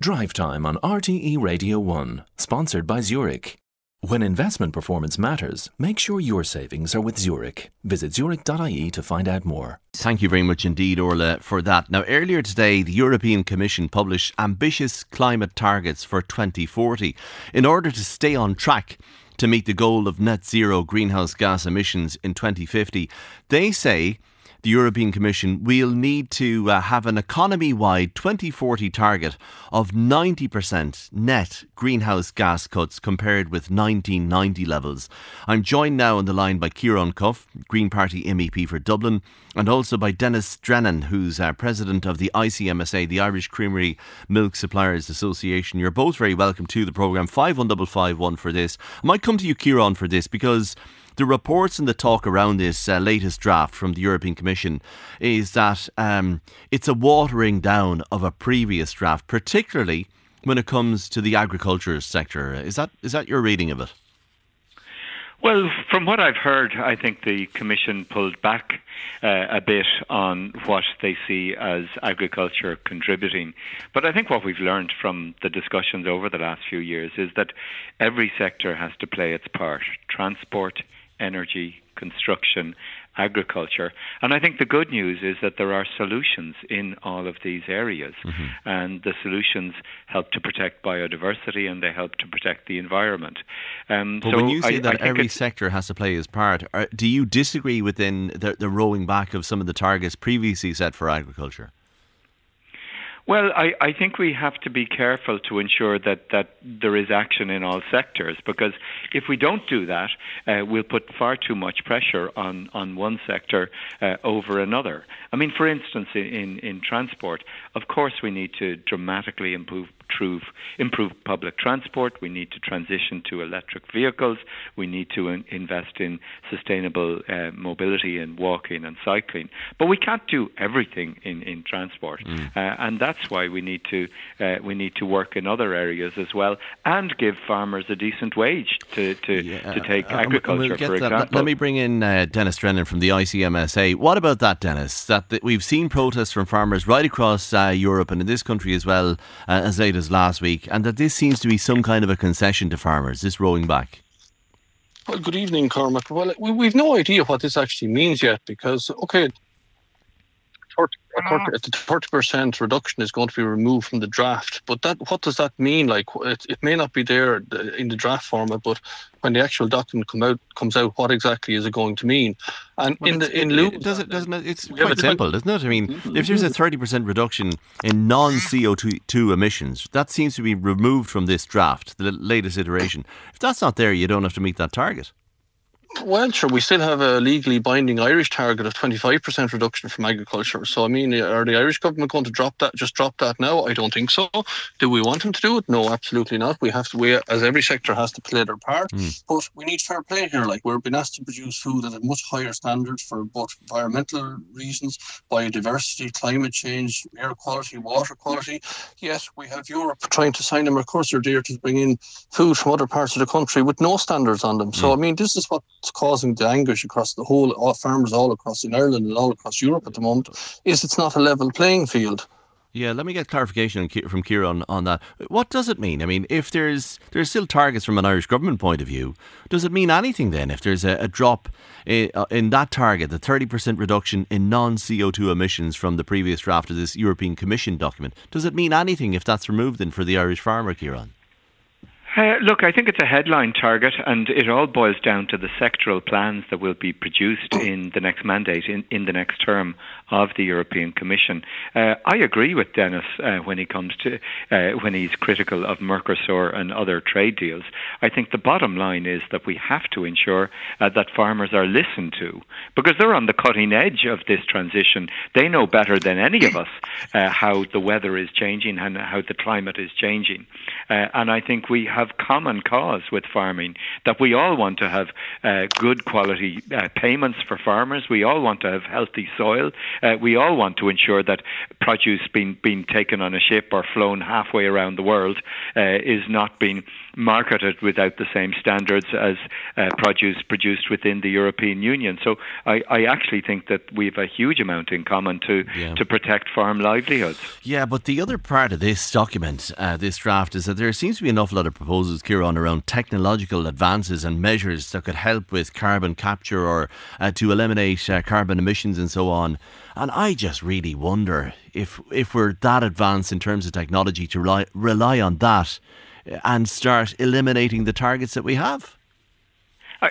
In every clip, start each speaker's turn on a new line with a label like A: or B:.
A: Drive Time on RTE Radio 1, sponsored by Zurich. When investment performance matters, make sure your savings are with Zurich. Visit zurich.ie to find out more.
B: Thank you very much indeed, Orla, for that. Now, earlier today, the European Commission published ambitious climate targets for 2040 in order to stay on track to meet the goal of net zero greenhouse gas emissions in 2050. They say the European Commission will need to uh, have an economy wide 2040 target of 90% net greenhouse gas cuts compared with 1990 levels. I'm joined now on the line by Ciarán Cuffe, Green Party MEP for Dublin, and also by Denis Drennan, who's uh, president of the ICMSA, the Irish Creamery Milk Suppliers Association. You're both very welcome to the programme. 51551 for this. I might come to you, Ciarán, for this because the reports and the talk around this uh, latest draft from the European Commission is that um, it's a watering down of a previous draft, particularly when it comes to the agriculture sector. Is that is that your reading of it?
C: Well, from what I've heard, I think the Commission pulled back uh, a bit on what they see as agriculture contributing. But I think what we've learned from the discussions over the last few years is that every sector has to play its part transport, energy, construction, agriculture. And I think the good news is that there are solutions in all of these areas. Mm-hmm. And the solutions help to protect biodiversity and they help to protect the environment.
B: Um, but so when you say I, that I every sector has to play its part, are, do you disagree within the, the rolling back of some of the targets previously set for agriculture?
C: Well, I, I think we have to be careful to ensure that, that there is action in all sectors because if we don't do that, uh, we'll put far too much pressure on, on one sector uh, over another. I mean, for instance, in, in transport, of course, we need to dramatically improve improve, improve public transport. We need to transition to electric vehicles. We need to in, invest in sustainable uh, mobility and walking and cycling. But we can't do everything in, in transport, mm. uh, and that's why we need to uh, we need to work in other areas as well and give farmers a decent wage to to, yeah, to take uh, agriculture for example.
B: Let me bring in uh, Denis Drennan from the ICMSA. What about that, Denis? That, that we've seen protests from farmers right across uh, Europe and in this country as well as late as last week, and that this seems to be some kind of a concession to farmers, this rolling back.
D: Well, good evening, Cormac. Well, we, we've no idea what this actually means yet because, okay, 30, the 30% reduction is going to be removed from the draft. But that what does that mean? Like it, it may not be there in the draft format, but when the actual document come out comes out, what exactly is it going to mean? And well, in the in lieu,
B: it, does it doesn't it, it's quite simple, isn't it? I mean, mm-hmm. if there's a 30% reduction in non CO2 emissions, that seems to be removed from this draft, the latest iteration. If that's not there, you don't have to meet that target.
D: Well, sure, we still have a legally binding Irish target of 25% reduction from agriculture. So, I mean, are the Irish government going to drop that, just drop that now? I don't think so. Do we want them to do it? No, absolutely not. We have to, we, as every sector has to play their part. Mm. But we need fair play here. Like, we're being asked to produce food at a much higher standard for both environmental reasons, biodiversity, climate change, air quality, water quality. Yet, we have Europe trying to sign a Mercosur deal to bring in food from other parts of the country with no standards on them. So, mm. I mean, this is what causing the anguish across the whole all farmers all across in Ireland and all across Europe at the moment is it's not a level playing field.
B: Yeah, let me get clarification from Ciarán on that. What does it mean? I mean, if there's there's still targets from an Irish government point of view, does it mean anything then if there's a, a drop in, uh, in, that target, the 30% reduction in non CO2 emissions from the previous draft of this European Commission document? Does it mean anything if that's removed then for the Irish farmer, Ciarán?
C: Uh, look, I think it's a headline target, and it all boils down to the sectoral plans that will be produced in the next mandate, in, in the next term of the European Commission. Uh, I agree with Denis uh, when he comes to uh, when he's critical of Mercosur and other trade deals. I think the bottom line is that we have to ensure uh, that farmers are listened to because they're on the cutting edge of this transition. They know better than any of us uh, how the weather is changing and how the climate is changing, and I think we have have common cause with farming, that we all want to have uh, good quality uh, payments for farmers. We all want to have healthy soil. Uh, we all want to ensure that produce being, being taken on a ship or flown halfway around the world uh, is not being marketed without the same standards as uh, produce produced within the European Union. So I, I, actually think that we have a huge amount in common to yeah. to protect farm livelihoods.
B: Yeah, but the other part of this document, uh, this draft, is that there seems to be an awful lot of proposals, Ciarán, around technological advances and measures that could help with carbon capture or uh, to eliminate uh, carbon emissions and so on. And I just really wonder if if we're that advanced in terms of technology to rely, rely on that and start eliminating the targets that we have.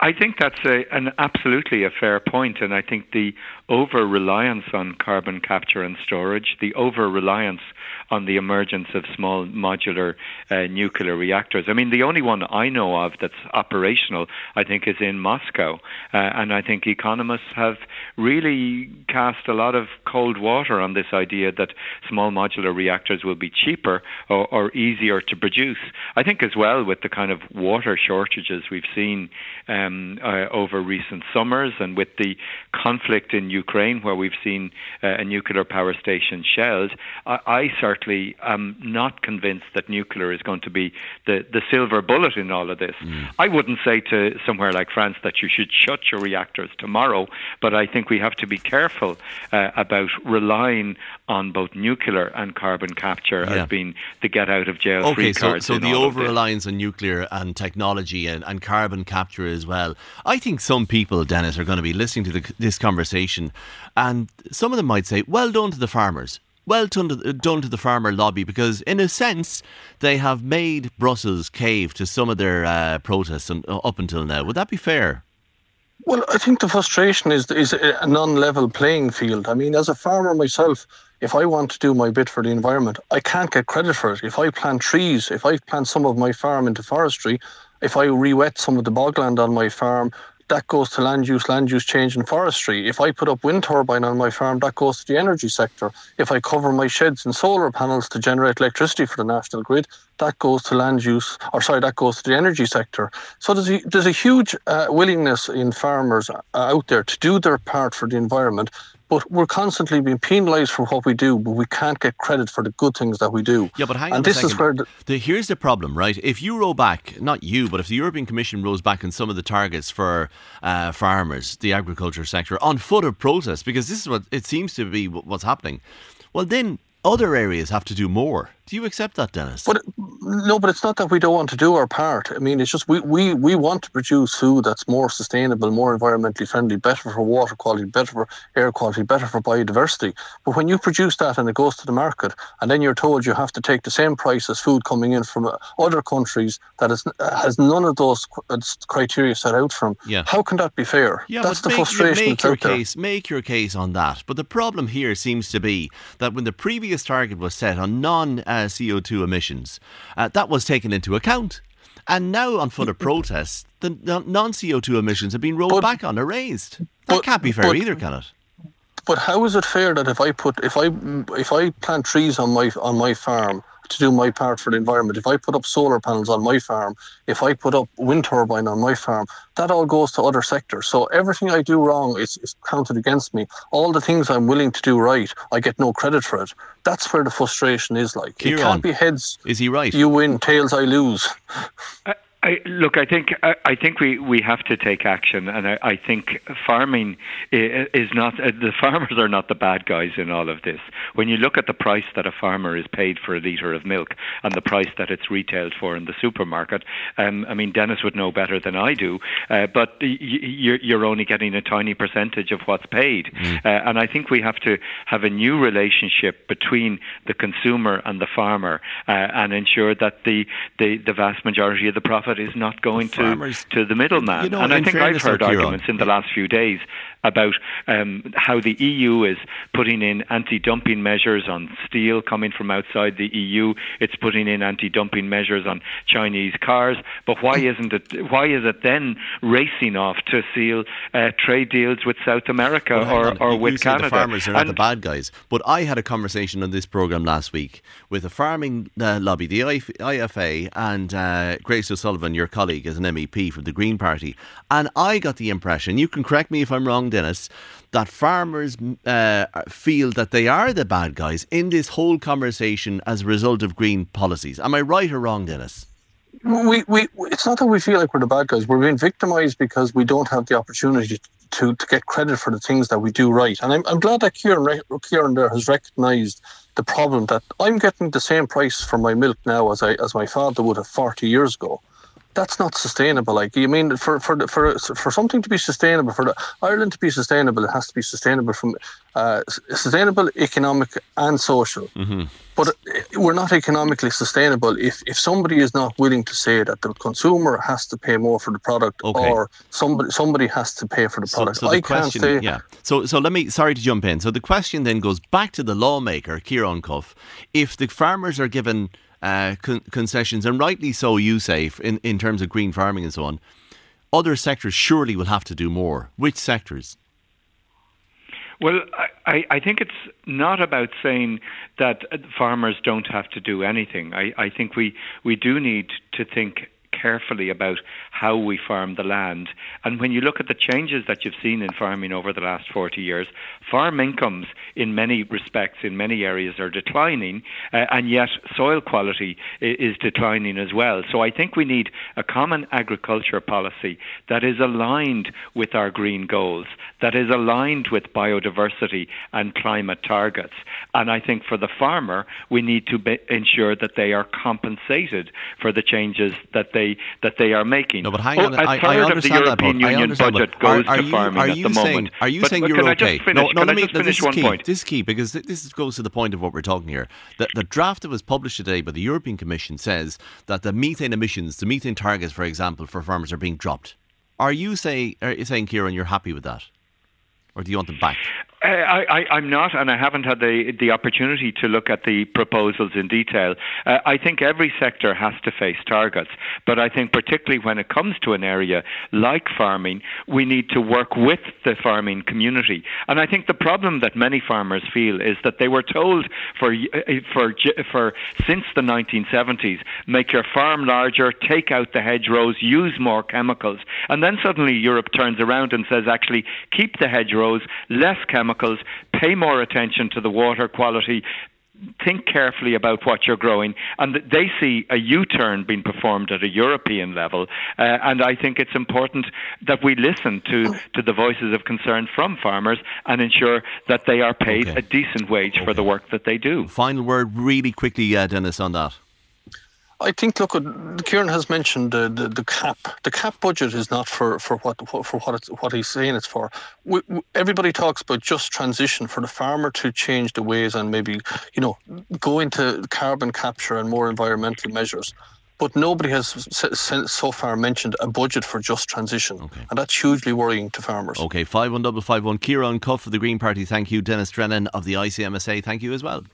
C: I, think that's a, an absolutely a fair point, and I think the over reliance on carbon capture and storage, the over reliance on the emergence of small modular uh, nuclear reactors. I mean, the only one I know of that's operational, I think, is in Moscow. Uh, and I think economists have really cast a lot of cold water on this idea that small modular reactors will be cheaper or, or easier to produce. I think, as well, with the kind of water shortages we've seen um, uh, over recent summers and with the conflict in Ukraine, where we've seen uh, a nuclear power station shelled, I, I certainly certainly am not convinced that nuclear is going to be the, the silver bullet in all of this. Mm. I wouldn't say to somewhere like France that you should shut your reactors tomorrow, but I think we have to be careful uh, about relying on both nuclear and carbon capture yeah. as being the get out of jail free
B: okay, cards. So, so the over reliance on nuclear and technology and, and carbon capture as well. I think some people, Denis, are going to be listening to the, this conversation and some of them might say, well done to the farmers well done to, done to the farmer lobby because, in a sense, they have made Brussels cave to some of their uh, protests and, uh, up until now. Would that be fair?
D: Well, I think the frustration is is a non-level playing field. I mean, as a farmer myself, if I want to do my bit for the environment, I can't get credit for it. If I plant trees, if I plant some of my farm into forestry, if I re-wet some of the bogland on my farm, that goes to land use, land use change and forestry. If I put up wind turbine on my farm, that goes to the energy sector. If I cover my sheds in solar panels to generate electricity for the national grid, that goes to land use, or sorry, that goes to the energy sector. So there's a, there's a huge uh, willingness in farmers uh, out there to do their part for the environment, but we're constantly being penalised for what we do, but we can't get credit for the good things that we do.
B: Yeah, but hang and on this is where the, the, here's the problem, right? If you roll back, not you, but if the European Commission rolls back on some of the targets for uh, farmers, the agriculture sector, on foot of protest, because this is what it seems to be what's happening. Well, then other areas have to do more. Do you accept that, Denis?
D: But no, but it's not that we don't want to do our part. I mean, it's just we, we, we want to produce food that's more sustainable, more environmentally friendly, better for water quality, better for air quality, better for biodiversity. But when you produce that and it goes to the market, and then you're told you have to take the same price as food coming in from uh, other countries that is, has none of those uh, criteria set out from, yeah. how can that be fair?
B: Yeah,
D: that's
B: the
D: make, frustration.
B: Make your case. There. Make your case on that. But the problem here seems to be that when the previous target was set on non uh, uh, CO2 emissions. Uh, that was taken into account. And now, on foot of protest, the non CO2 emissions have been rolled but, back on or raised. That but, can't be fair but, either, can it?
D: But how is it fair that if I put if I if I plant trees on my on my farm to do my part for the environment. If I put up solar panels on my farm, if I put up wind turbine on my farm, that all goes to other sectors. So everything I do wrong is, is counted against me. All the things I'm willing to do right, I get no credit for it. That's where the frustration is like. Ciarán, it can't be heads.
B: Is he right?
D: You win, tails I lose.
C: Uh, I, look, I think I, I, think we, we have to take action, and I, I think farming is not uh, the farmers are not the bad guys in all of this. When you look at the price that a farmer is paid for a liter of milk and the price that it's retailed for in the supermarket, um, I mean Denis would know better than I do, uh, but you're, you're only getting a tiny percentage of what's paid, mm. uh, and I think we have to have a new relationship between the consumer and the farmer uh, and ensure that the, the the vast majority of the profit is not going to to the middleman. You know, and I think I've heard arguments in the last few days about um, how the EU is putting in anti-dumping measures on steel coming from outside the EU. It's putting in anti-dumping measures on Chinese cars. But why isn't it? Why is it then racing off to seal uh, trade deals with South America
B: well,
C: or, or
B: you
C: with
B: say
C: Canada?
B: The farmers are not
C: And-
B: the bad guys. But I had a conversation on this program last week with a farming uh, lobby, the IFA, and uh, Grace O'Sullivan, your colleague as an MEP from the Green Party, and I got the impression. You can correct me if I'm wrong, Denis. That farmers uh, feel that they are the bad guys in this whole conversation as a result of green policies. Am I right or wrong, Denis?
D: we, we it's not that we feel like we're the bad guys. We're being victimized because we don't have the opportunity to, to get credit for the things that we do right. And I'm, I'm glad that Ciarán, Ciarán there has recognized the problem that I'm getting the same price for my milk now as I as my father would have 40 years ago. That's not sustainable. Like you mean, for for for for something to be sustainable, for the, Ireland to be sustainable, it has to be sustainable from uh, sustainable, economic, and social. But uh, we're not economically sustainable if, if somebody is not willing to say that the consumer has to pay more for the product
B: Okay.
D: or somebody somebody has to pay for the
B: So,
D: product.
B: so the
D: I can't say
B: yeah. So, so let me. Sorry to jump in. So the question then goes back to the lawmaker, Ciarán Cuffe. If the farmers are given uh, con- concessions, and rightly so, you say, in in terms of green farming and so on, other sectors surely will have to do more. Which sectors?
C: Well, I, I- think it's not about saying that farmers don't have to do anything. I, I think we, we do need to think carefully about how we farm the land. And when you look at the changes that you've seen in farming over the last 40 years, farm incomes in many respects, in many areas, are declining, uh, and yet soil quality is declining as well. So I think we need a common agriculture policy that is aligned with our green goals, that is aligned with biodiversity and climate targets. And I think for the farmer, we need to be, ensure that they are compensated for the changes that they that they are making.
B: No, but hang
C: Oh,
B: on.
C: a
B: I, I
C: third of the
B: understand that.
C: European
B: But I
C: Union
B: understand,
C: budget goes
B: are, are
C: to
B: you, are
C: at
B: you
C: the
B: saying,
C: moment.
B: Are you
C: But-
B: saying
C: but
B: you're
C: can I
B: okay?
C: just finish?
B: No, no, let me.
C: just finish one
B: key.
C: point?
B: This is key because this goes to the point of what we're talking here. The, the draft that was published today by the European Commission says that the methane emissions, the methane targets, for example, for farmers are being dropped. Are you say, are you saying, Ciarán, you're happy with that, or do you want them back?
C: Uh, I, I'm not, and I haven't had the the opportunity to look at the proposals in detail. Uh, I think every sector has to face targets, but I think particularly when it comes to an area like farming, we need to work with the farming community. And I think the problem that many farmers feel is that they were told for uh, for for since the 1970s, make your farm larger, take out the hedgerows, use more chemicals, and then suddenly Europe turns around and says, actually, keep the hedgerows, less chemicals, pay more attention to the water quality. Think carefully about what you're growing, and they see a U-turn being performed at a European level. Uh, and I think it's important that we listen to, to the voices of concern from farmers and ensure that they are paid
B: Okay.
C: a decent wage for the work that they do.
B: Final word, really quickly, uh, Denis, on that.
D: I think look, Ciarán has mentioned the, the, the cap. The cap budget is not for, for what for what it's, what he's saying it's for. We, everybody talks about just transition for the farmer to change the ways and maybe you know go into carbon capture and more environmental measures. But nobody has so far mentioned a budget for just transition,
B: Okay.
D: and that's hugely worrying to farmers.
B: Okay, five one double five one. Ciarán Cuffe of the Green Party. Thank you, Denis Drennan of the ICMSA. Thank you as well.